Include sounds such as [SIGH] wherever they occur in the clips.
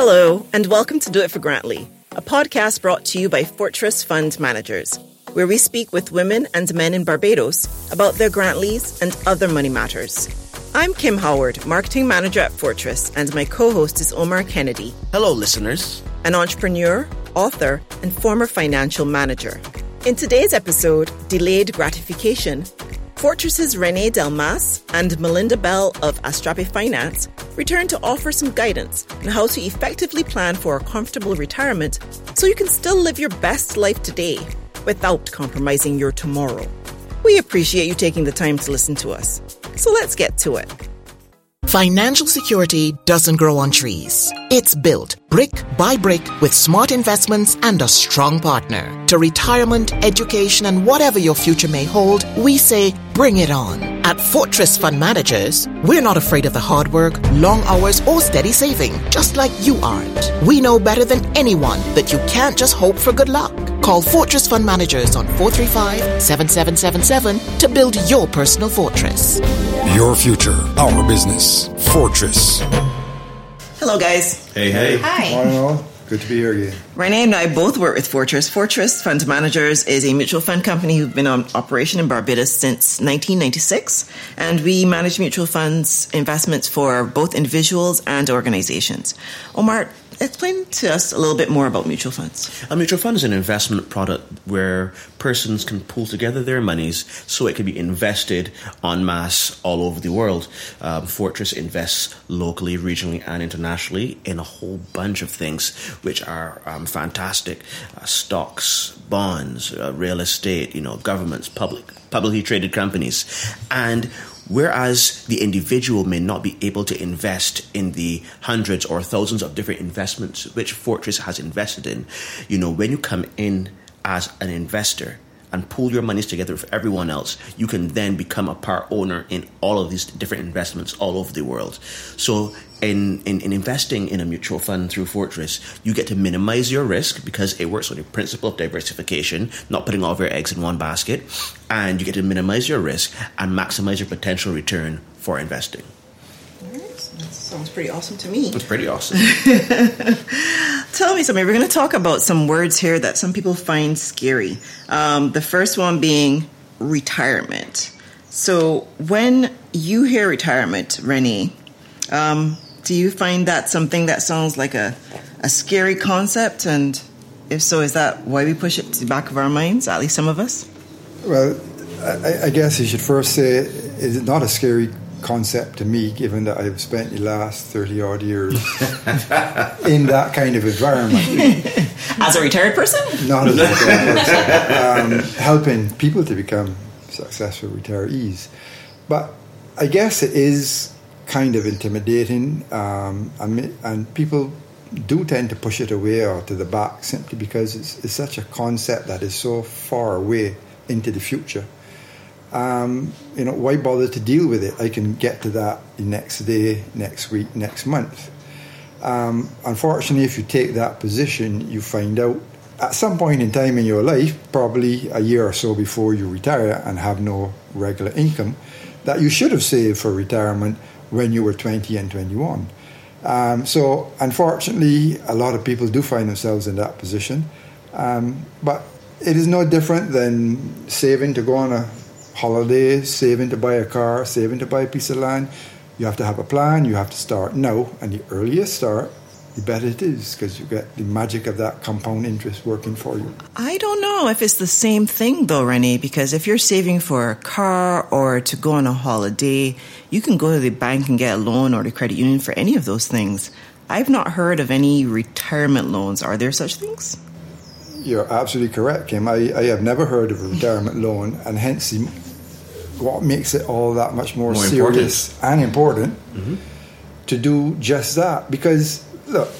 Hello, and welcome to Do It for Grantley, a podcast brought to you by Fortress Fund Managers, where we speak with women and men in Barbados about their Grantleys and other money matters. I'm Kim Howard, Marketing Manager at Fortress, and my co host is Omar Kennedy, Hello, listeners. an entrepreneur, author, and former financial manager. In today's episode, Delayed Gratification, Fortress's Renee Delmas and Melinda Bell of Astrapi Finance return to offer some guidance on how to effectively plan for a comfortable retirement so you can still live your best life today without compromising your tomorrow. We appreciate you taking the time to listen to us. So let's get to it. Financial security doesn't grow on trees. It's built brick by brick with smart investments and a strong partner. To retirement, education, and whatever your future may hold, we say bring it on. At Fortress Fund Managers, we're not afraid of the hard work, long hours, or steady saving, just like you aren't. We know better than anyone that you can't just hope for good luck. Call Fortress Fund Managers on 435 7777 to build your personal fortress. Your future, our business. Fortress. Hello, guys. Hey, hey. Hi. Morning all. Good to be here again. Renee and I both work with Fortress. Fortress Fund Managers is a mutual fund company who've been on operation in Barbados since 1996, and we manage mutual funds investments for both individuals and organizations. Omar, explain to us a little bit more about mutual funds. A mutual fund is an investment product where persons can pool together their monies so it can be invested en masse all over the world. Um, Fortress invests locally, regionally, and internationally in a whole bunch of things which are um, fantastic uh, stocks, bonds, uh, real estate, you know, governments, public, publicly traded companies. And Whereas the individual may not be able to invest in the hundreds or thousands of different investments which Fortress has invested in, you know, when you come in as an investor and pool your monies together with everyone else, you can then become a part owner in all of these different investments all over the world. So in, in, in investing in a mutual fund through Fortress, you get to minimize your risk because it works on the principle of diversification, not putting all of your eggs in one basket, and you get to minimize your risk and maximize your potential return for investing. That sounds pretty awesome to me. It's pretty awesome. [LAUGHS] Tell me something. We're going to talk about some words here that some people find scary. Um, the first one being retirement. So, when you hear retirement, Renee, um, do you find that something that sounds like a, a scary concept? And if so, is that why we push it to the back of our minds, at least some of us? Well, I, I guess you should first say it's not a scary concept to me, given that I've spent the last 30 odd years [LAUGHS] in that kind of environment. [LAUGHS] As a retired person? Not as a retired person, um, helping people to become successful retirees. But I guess it is kind of intimidating, um, and, and people do tend to push it away or to the back simply because it's, it's such a concept that is so far away into the future. Um, you know, why bother to deal with it? I can get to that next day, next week, next month. Um, unfortunately, if you take that position, you find out at some point in time in your life, probably a year or so before you retire and have no regular income, that you should have saved for retirement when you were 20 and 21. Um, so, unfortunately, a lot of people do find themselves in that position. Um, but it is no different than saving to go on a holiday, saving to buy a car, saving to buy a piece of land. You have to have a plan, you have to start now, and the earlier you start, the better it is because you get the magic of that compound interest working for you. I don't know if it's the same thing though, Renee, because if you're saving for a car or to go on a holiday, you can go to the bank and get a loan or the credit union for any of those things. I've not heard of any retirement loans. Are there such things? You're absolutely correct, Kim. I, I have never heard of a retirement loan, and hence the, what makes it all that much more, More serious and important to do just that. Because, look,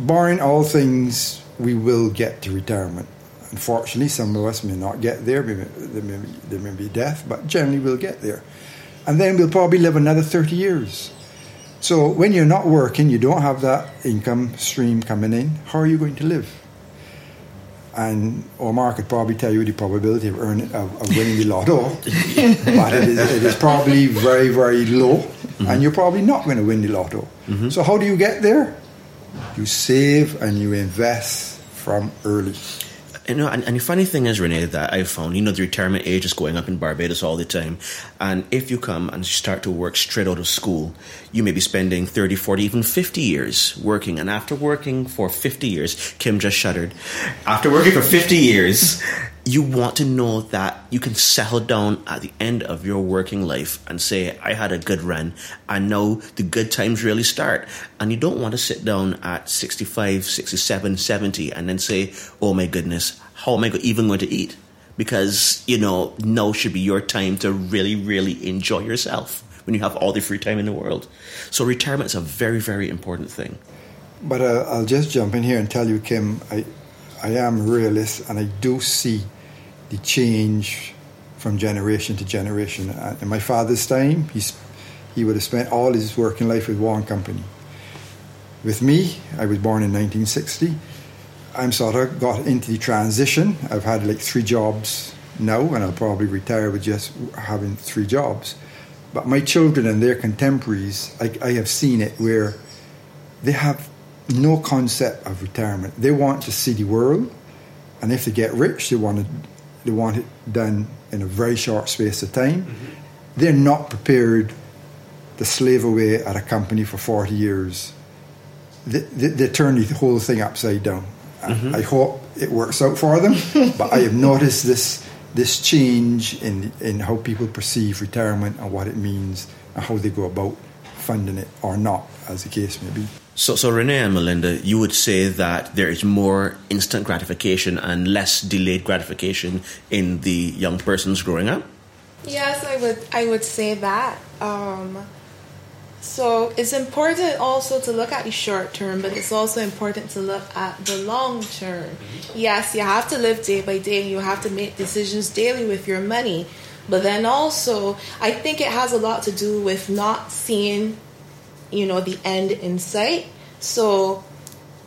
barring all things, we will get to retirement. Unfortunately, some of us may not get there. There, may be, there may be death, but generally we'll get there. And then we'll probably live another 30 years. So when you're not working, you don't have that income stream coming in, how are you going to live? And Omar could probably tell you the probability of earning of, of winning the lotto, [LAUGHS] but it is, it is probably very very low, mm-hmm. and you're probably not going to win the lotto. Mm-hmm. So how do you get there? You save and you invest from early. You know, and, and the funny thing is, Renee, that I've found, you know, the retirement age is going up in Barbados all the time. And if you come and start to work straight out of school, you may be spending 30, 40, even 50 years working. And after working for 50 years, Kim just shuddered. After working for 50 years, you want to know that you can settle down at the end of your working life and say, I had a good run. I know the good times really start. And you don't want to sit down at 65, 67, 70 and then say, oh my goodness, how am I even going to eat? Because, you know, now should be your time to really, really enjoy yourself when you have all the free time in the world. So retirement is a very, very important thing. But uh, I'll just jump in here and tell you, Kim, I, I am a realist and I do see the change from generation to generation. Uh, in my father's time, he's, he would have spent all his working life with one company. With me, I was born in 1960. I'm sort of got into the transition. I've had like three jobs now, and I'll probably retire with just having three jobs. But my children and their contemporaries, I, I have seen it where they have no concept of retirement. They want to see the world, and if they get rich, they want to they want it done in a very short space of time. Mm-hmm. They're not prepared to slave away at a company for 40 years. They, they, they turn the whole thing upside down. Mm-hmm. I, I hope it works out for them, [LAUGHS] but I have noticed this this change in in how people perceive retirement and what it means and how they go about funding it or not, as the case may be. So, so Renee and Melinda, you would say that there is more instant gratification and less delayed gratification in the young persons growing up. Yes, I would. I would say that. Um, so it's important also to look at the short term, but it's also important to look at the long term. Mm-hmm. Yes, you have to live day by day. You have to make decisions daily with your money. But then also, I think it has a lot to do with not seeing you know, the end in sight. So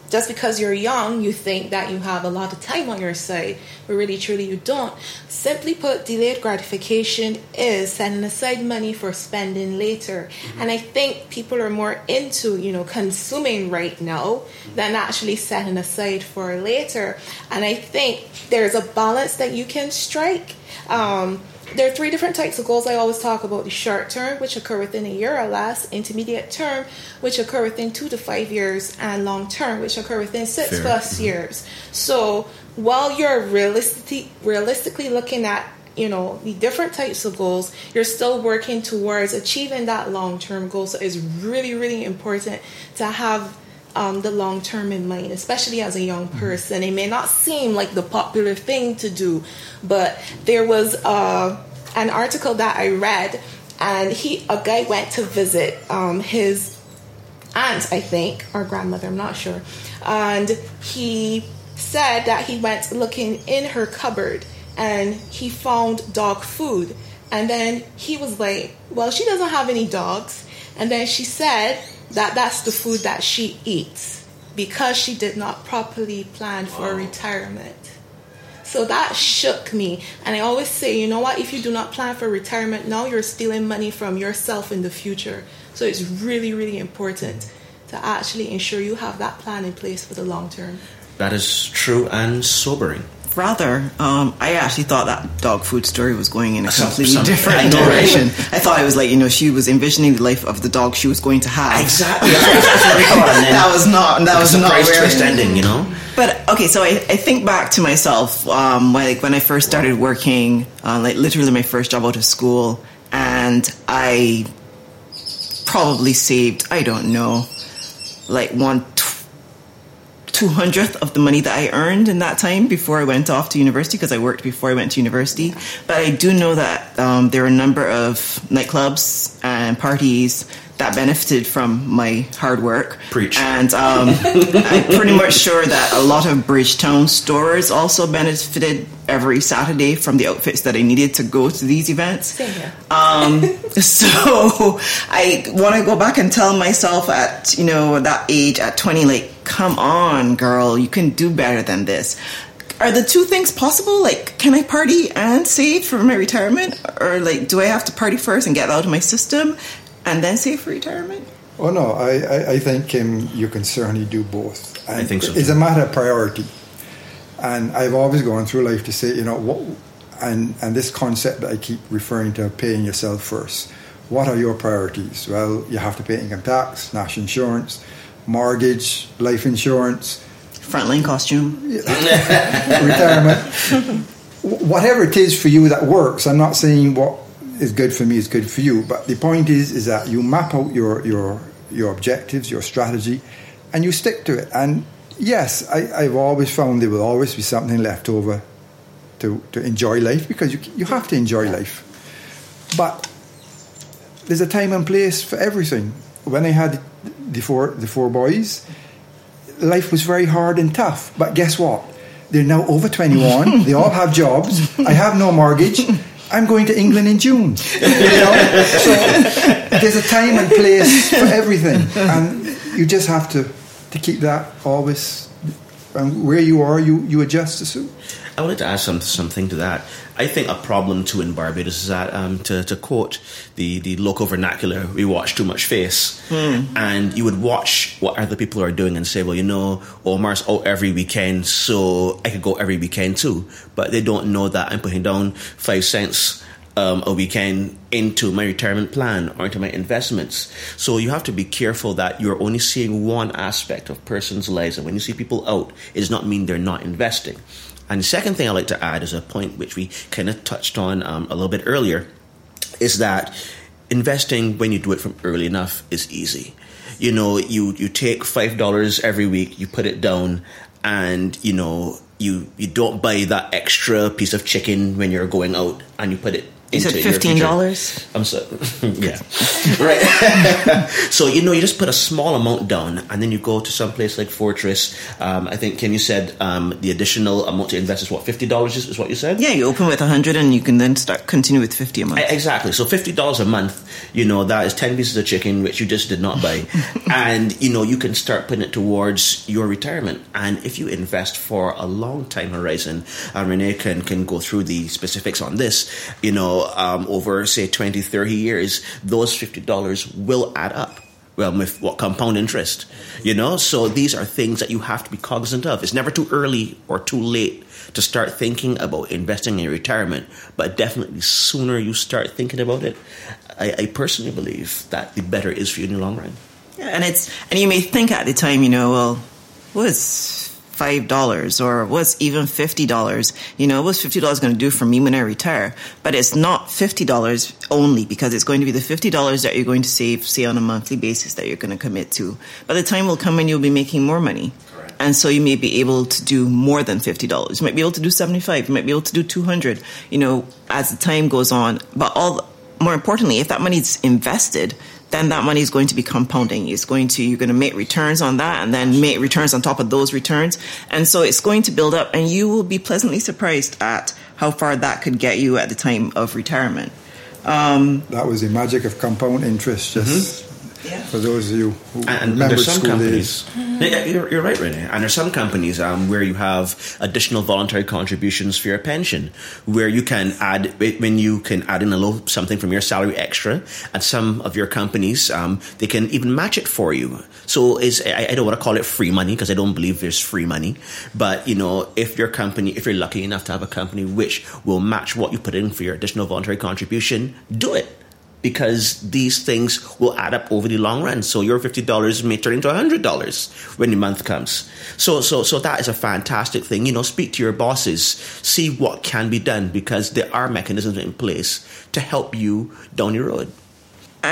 just because you're young, you think that you have a lot of time on your side, but really, truly, you don't. Simply put, delayed gratification is setting aside money for spending later. Mm-hmm. And I think people are more into, you know, consuming right now than actually setting aside for later. And I think there's a balance that you can strike. Um, there are three different types of goals I always talk about the short term, which occur within a year or less, intermediate term, which occur within two to five years, and long term, which occur within six Fair. plus mm-hmm. years. So while you're realistically, realistically looking at you know the different types of goals you're still working towards achieving that long-term goal so it's really really important to have um, the long term in mind, especially as a young mm-hmm. person. It may not seem like the popular thing to do, but there was uh, an article that I read, and he a guy went to visit um, his aunt, I think, or grandmother, I'm not sure, and he said that he went looking in her cupboard and he found dog food. And then he was like, Well, she doesn't have any dogs. And then she said, that that's the food that she eats because she did not properly plan for retirement. So that shook me. And I always say, you know what? If you do not plan for retirement now, you're stealing money from yourself in the future. So it's really, really important to actually ensure you have that plan in place for the long term. That is true and sobering rather, um, I actually thought that dog food story was going in a completely some, different direction. I thought it was like you know she was envisioning the life of the dog she was going to have. Exactly. [LAUGHS] that was not. That was not where twist ending. You know. But okay, so I, I think back to myself, um, like when I first started working, uh, like literally my first job out of school, and I probably saved I don't know, like one two hundredth of the money that I earned in that time before I went off to university because I worked before I went to university. But I do know that um, there are a number of nightclubs and parties that benefited from my hard work. Preach. And um, [LAUGHS] I'm pretty much sure that a lot of Bridgetown stores also benefited every Saturday from the outfits that I needed to go to these events. Same here. Um, [LAUGHS] [LAUGHS] so I want to go back and tell myself at you know that age at 20, like come on, girl, you can do better than this. Are the two things possible? Like, can I party and save for my retirement? Or, like, do I have to party first and get out of my system and then save for retirement? Oh no, I, I, I think um, you can certainly do both. And I think so, It's a matter of priority, and I've always gone through life to say, you know, what, and and this concept that I keep referring to, paying yourself first. What are your priorities? Well, you have to pay income tax, national insurance, mortgage, life insurance, Frontline costume. [LAUGHS] retirement, whatever it is for you that works. I'm not saying what is good for me is good for you, but the point is, is that you map out your your your objectives, your strategy, and you stick to it. And yes, I, I've always found there will always be something left over to to enjoy life because you you have to enjoy life, but there's a time and place for everything. When I had the four the four boys, life was very hard and tough. But guess what? They're now over 21. [LAUGHS] they all have jobs. I have no mortgage. I'm going to England in June. You know? So there's a time and place for everything. And you just have to, to keep that always. And where you are, you, you adjust to suit. I wanted to add some, something to that. I think a problem too in Barbados is that, um, to, to quote the, the local vernacular, we watch too much face. And you would watch what other people are doing and say, well, you know, Omar's out every weekend, so I could go every weekend too. But they don't know that I'm putting down five cents um, a weekend into my retirement plan or into my investments. So you have to be careful that you're only seeing one aspect of person's lives. And when you see people out, it does not mean they're not investing. And the second thing I'd like to add is a point which we kind of touched on um, a little bit earlier is that investing when you do it from early enough is easy. You know, you, you take $5 every week, you put it down, and, you know, you, you don't buy that extra piece of chicken when you're going out and you put it You it fifteen dollars? I'm sorry. [LAUGHS] yeah, [LAUGHS] right. [LAUGHS] so you know, you just put a small amount down, and then you go to some place like Fortress. Um, I think Kim, you said um, the additional amount to invest is what fifty dollars is, is what you said. Yeah, you open with a hundred, and you can then start continue with fifty a month. E- Exactly. So fifty dollars a month, you know, that is ten pieces of chicken which you just did not buy, and you know you can start putting it towards your retirement. And if you invest for a long time horizon, and Renee can can go through the specifics on this, you know, um, over say 20, 30 years, those $50 will add up. Well, with what compound interest, you know? So these are things that you have to be cognizant of. It's never too early or too late to start thinking about investing in retirement, but definitely sooner you start thinking about it, I, I personally believe that the better is for you in the long run. Yeah, and it's and you may think at the time, you know, well, what's well, $5 or what's even $50? You know, what's $50 going to do for me when I retire? But it's not $50 only because it's going to be the $50 that you're going to save, say on a monthly basis that you're going to commit to. By the time will come and you'll be making more money. And so you may be able to do more than $50. You might be able to do 75. You might be able to do 200, you know, as the time goes on. But all, more importantly, if that money's invested, then that money is going to be compounding. It's going to you're going to make returns on that, and then make returns on top of those returns, and so it's going to build up, and you will be pleasantly surprised at how far that could get you at the time of retirement. Um, That was the magic of compound interest, just Yeah. for those of you who And, and remember there's some school companies. days. Yeah, you're, you're right, Renee. And there's some companies um, where you have additional voluntary contributions for your pension, where you can add when you can add in a little something from your salary extra, and some of your companies um, they can even match it for you. So is I, I don't want to call it free money because I don't believe there's free money, but you know if your company, if you're lucky enough to have a company which will match what you put in for your additional voluntary contribution, do it because these things will add up over the long run. So your fifty dollars may turn into hundred dollars when the month comes. So so so that is a fantastic thing. You know, speak to your bosses, see what can be done because there are mechanisms in place to help you down the road.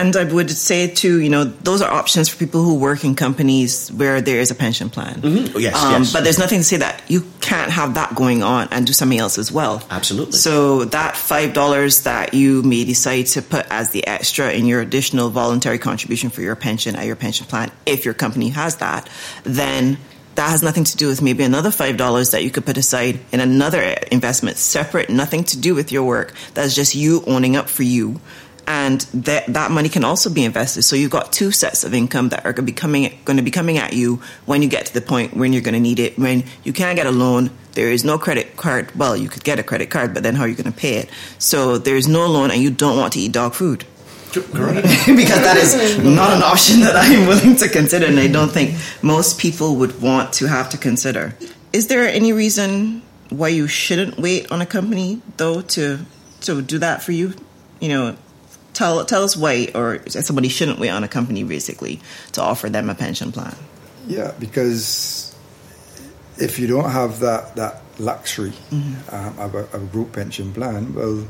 And I would say too, you know, those are options for people who work in companies where there is a pension plan. Oh, yes, Um, yes. But there's nothing to say that you can't have that going on and do something else as well. Absolutely. So that five dollars that you may decide to put as the extra in your additional voluntary contribution for your pension at your pension plan, if your company has that, then that has nothing to do with maybe another five dollars that you could put aside in another investment, separate, nothing to do with your work. That's just you owning up for you. And that that money can also be invested. So you've got two sets of income that are going to be coming going to be coming at you when you get to the point when you're going to need it. When you can't get a loan, there is no credit card. Well, you could get a credit card, but then how are you going to pay it? So there is no loan, and you don't want to eat dog food. [LAUGHS] because that is not an option that I'm willing to consider, and I don't think most people would want to have to consider. Is there any reason why you shouldn't wait on a company though to to do that for you? You know, tell tell us why, or somebody shouldn't wait on a company basically to offer them a pension plan. Yeah, because if you don't have that that luxury mm-hmm. um, of, a, of, a, group pension plan, well,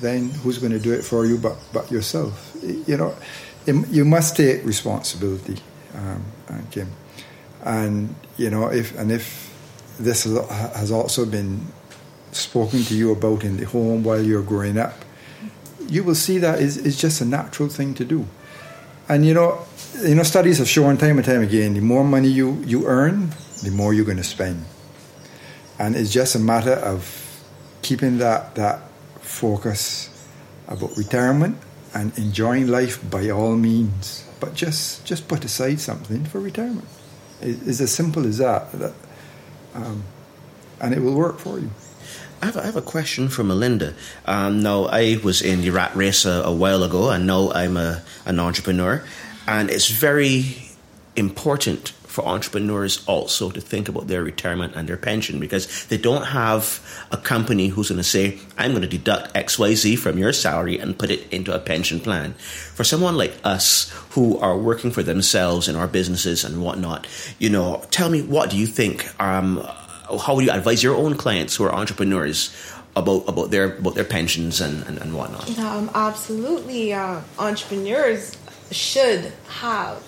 then who's going to do it for you but but yourself? You know, you must take responsibility, um, uh, Kim, and you know if and if this has also been spoken to you about in the home while you're growing up, you will see that is is just a natural thing to do. And you know, you know, studies have shown time and time again: the more money you you earn, the more you're going to spend. And it's just a matter of keeping that that focus about retirement and enjoying life by all means. But just just put aside something for retirement. It's as simple as that. that um, and it will work for you. I have, I have a question for Melinda. Um, now, I was in the rat race a, a while ago, and now I'm a, an entrepreneur. And it's very important for entrepreneurs also to think about their retirement and their pension because they don't have a company who's going to say, I'm going to deduct XYZ from your salary and put it into a pension plan. For someone like us who are working for themselves in our businesses and whatnot, you know, tell me, what do you think? Um, how would you advise your own clients who are entrepreneurs about about their about their pensions and, and, and whatnot? Um, absolutely, uh, entrepreneurs should have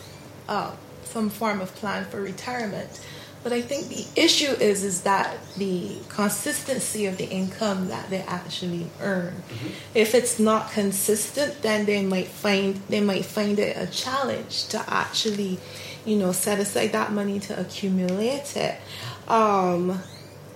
uh, some form of plan for retirement. But I think the issue is is that the consistency of the income that they actually earn. Mm-hmm. If it's not consistent, then they might find they might find it a challenge to actually, you know, set aside that money to accumulate it. Um,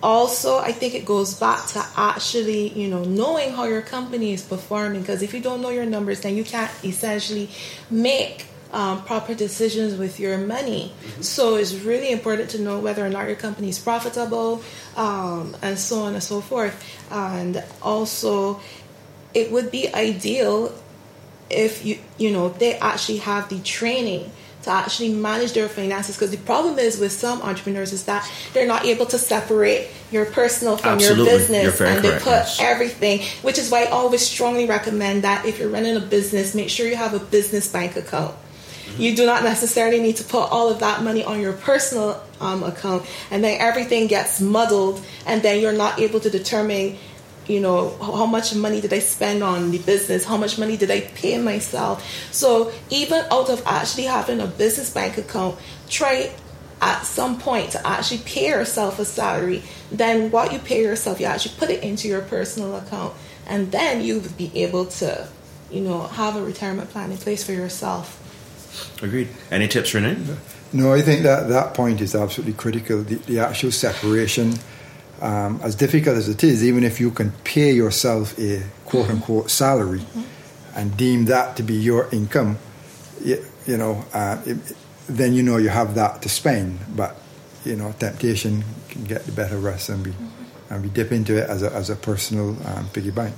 also, I think it goes back to actually, you know, knowing how your company is performing. Because if you don't know your numbers, then you can't essentially make um, proper decisions with your money. Mm-hmm. So it's really important to know whether or not your company is profitable, um, and so on and so forth. And also, it would be ideal if you you know they actually have the training to actually manage their finances. Because the problem is with some entrepreneurs is that they're not able to separate your personal from Absolutely. your business and they put everything which is why I always strongly recommend that if you're running a business make sure you have a business bank account. You do not necessarily need to put all of that money on your personal um, account, and then everything gets muddled, and then you're not able to determine you know how much money did i spend on the business how much money did i pay myself so even out of actually having a business bank account try at some point to actually pay yourself a salary then what you pay yourself you actually put it into your personal account and then you would be able to you know have a retirement plan in place for yourself Agreed. Any tips, Renee? No, I think that that point is absolutely critical. The, the actual separation, um, as difficult as it is, even if you can pay yourself a quote unquote salary mm-hmm. and deem that to be your income, you, you know, uh, it, then you know you have that to spend. But you know, temptation can get the better of us, and we mm-hmm. and we dip into it as a as a personal um, piggy bank.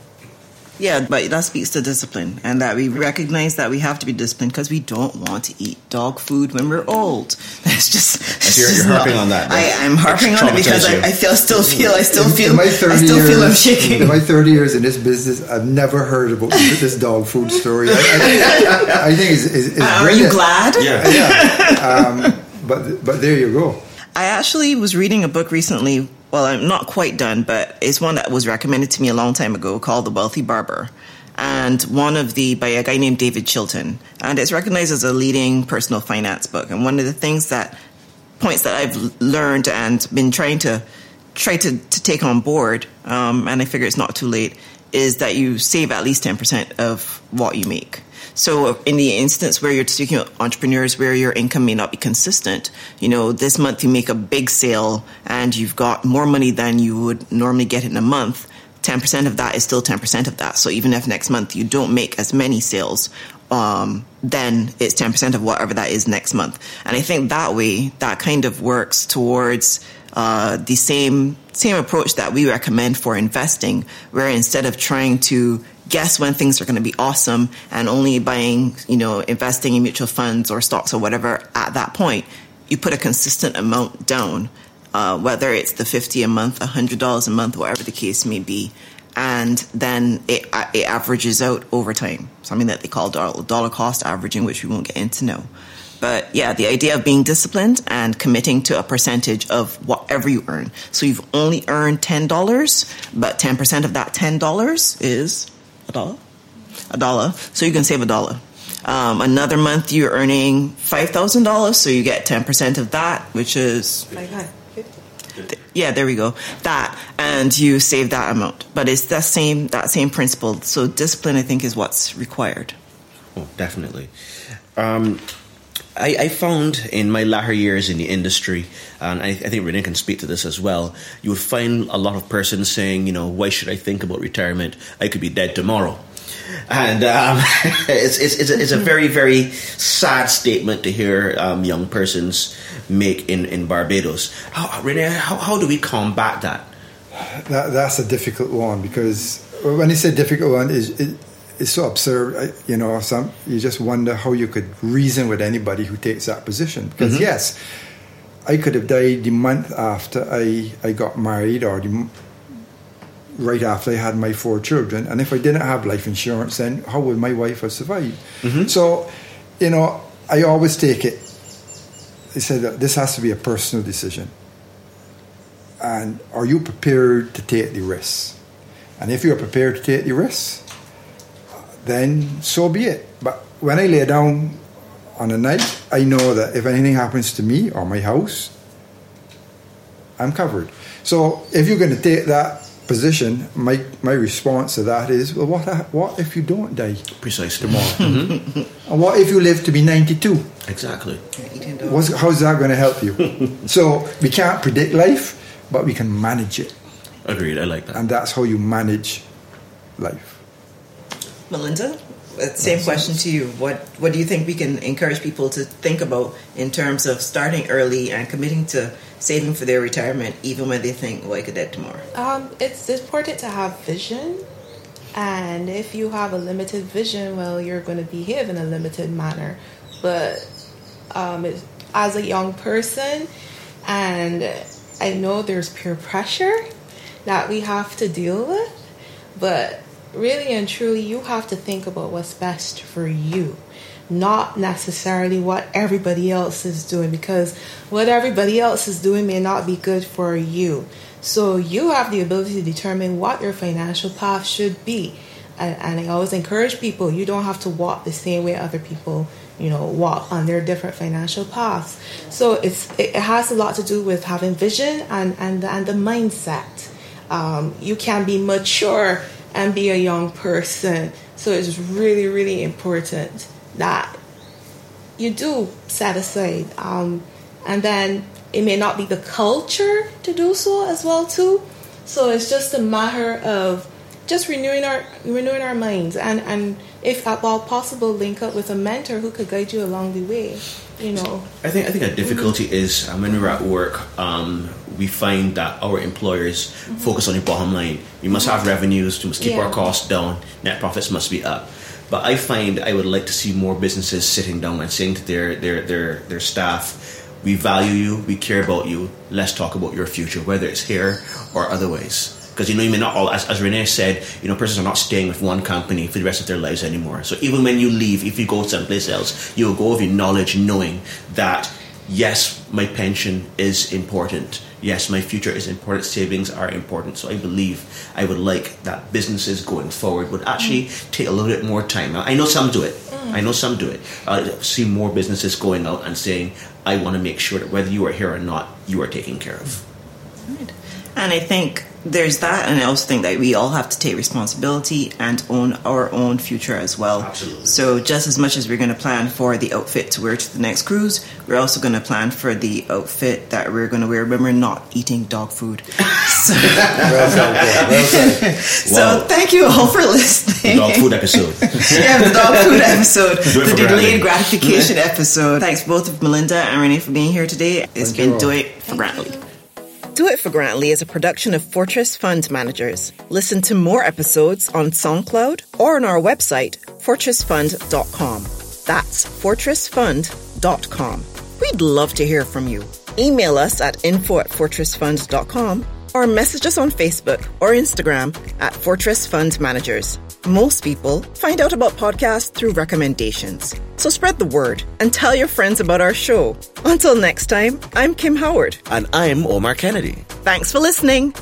Yeah, but that speaks to discipline and that we recognize that we have to be disciplined because we don't want to eat dog food when we're old. [LAUGHS] That's just. you're, you're harping on that. I, am harping on it because I, I, feel, still feel, I still feel, in my 30 I still years, feel I'm shaking. In my 30 years in this business, I've never heard about this dog food story. I, I, I think it's, it's, it's uh, Are you glad? Yeah. yeah. Um, but, but there you go. I actually was reading a book recently well, I'm not quite done, but it's one that was recommended to me a long time ago called The Wealthy Barber. And one of the, by a guy named David Chilton. And it's recognized as a leading personal finance book. And one of the things that, points that I've learned and been trying to, try to, to take on board, um, and I figure it's not too late, is that you save at least 10% of what you make. So in the instance where you're speaking of entrepreneurs where your income may not be consistent, you know, this month you make a big sale and you've got more money than you would normally get in a month. 10% of that is still 10% of that. So even if next month you don't make as many sales, um, then it's 10% of whatever that is next month. And I think that way, that kind of works towards uh, the same same approach that we recommend for investing, where instead of trying to guess when things are going to be awesome and only buying, you know, investing in mutual funds or stocks or whatever at that point, you put a consistent amount down, uh, whether it's the 50 a month, $100 a month, whatever the case may be. And then it, it averages out over time, something that they call dollar, dollar cost averaging, which we won't get into now. But yeah, the idea of being disciplined and committing to a percentage of whatever you earn. So you've only earned $10, but 10% of that $10 is a dollar, a dollar. So you can save a dollar. Um, another month you're earning five thousand dollars, so you get ten percent of that, which is yeah, there we go. That and you save that amount, but it's that same that same principle. So discipline, I think, is what's required. Oh, definitely. Um, I, I, found in my latter years in the industry, and I, I, think Renee can speak to this as well, you would find a lot of persons saying, you know, why should I think about retirement? I could be dead tomorrow. And um, [LAUGHS] it's, it's, it's, a, it's, a, very, very sad statement to hear um, young persons make in, in Barbados. How, Renee, how, how do we combat that? that? That's a difficult one because when you say difficult one, is it, it's so absurd. You know, some you just wonder how you could reason with anybody who takes that position. Because mm-hmm. yes, I could have died the month after I I got married, or the, right after I had my four children. And if I didn't have life insurance, then how would my wife have survived? Mm-hmm. So, you know, I always take it. I said that this has to be a personal decision. And are you prepared to take the risks? And if you're prepared to take the risks, then so be it. But when I lay down on a night, I know that if anything happens to me or my house, I'm covered. So if you're going to take that position, my my response to that is, well, what what if you don't die precisely tomorrow? [LAUGHS] mm-hmm. And what if you live to be 92? Exactly. What's, how's that going to help you? [LAUGHS] so we can't predict life, but we can manage it. Agreed. I like that. And that's how you manage life. Melinda, same question to you. What What do you think we can encourage people to think about in terms of starting early and committing to saving for their retirement, even when they think, "Well, I could dead tomorrow"? Um, it's important to have vision, and if you have a limited vision, well, you're going to behave in a limited manner. But um, as a young person, and I know there's peer pressure that we have to deal with, but really and truly, you have to think about what's best for you, not necessarily what everybody else is doing, because what everybody else is doing may not be good for you. So you have the ability to determine what your financial path should be. And, and I always encourage people you don't have to walk the same way other people you know walk on their different financial paths so it's it has a lot to do with having vision and and and the mindset um, you can be mature and be a young person. So it's really, really important that you do set aside. Um, and then it may not be the culture to do so as well too. So it's just a matter of just renewing our renewing our minds and and if at all possible link up with a mentor who could guide you along the way you know i think i think a difficulty mm-hmm. is um, when we're at work um, we find that our employers mm-hmm. focus on the bottom line we must have revenues we must keep yeah. our costs down net profits must be up but i find i would like to see more businesses sitting down and saying to their their their, their staff we value you we care about you let's talk about your future whether it's here or otherwise because you know you may not all as, as renee said you know persons are not staying with one company for the rest of their lives anymore. So even when you leave if you go someplace else you'll go with your knowledge knowing that yes my pension is important. Yes my future is important. Savings are important. So i believe i would like that businesses going forward would actually mm. take a little bit more time. I know some do it. Mm. i know some do it. Uh, see more businesses going out and saying i want to make sure that whether you are here or not you are taken care of and i think there's that, and I also think that we all have to take responsibility and own our own future as well. Absolutely. So, just as much as we're going to plan for the outfit to wear to the next cruise, we're also going to plan for the outfit that we're going to wear when we're not eating dog food. [LAUGHS] So, [LAUGHS] so thank you all for listening. The dog food episode. [LAUGHS] yeah, the dog food episode, the delayed gratification episode. Thanks both of Melinda and Renee for being here today. It's thank been do it for Grantley. Do It for Grantley is a production of Fortress Fund Managers. Listen to more episodes on SoundCloud or on our website, fortressfund.com. That's fortressfund.com. We'd love to hear from you. Email us at info at fortressfund.com or message us on Facebook or Instagram at Fortress Fund Managers. Most people find out about podcasts through recommendations. So spread the word and tell your friends about our show. Until next time, I'm Kim Howard. And I'm Omar Kennedy. Thanks for listening.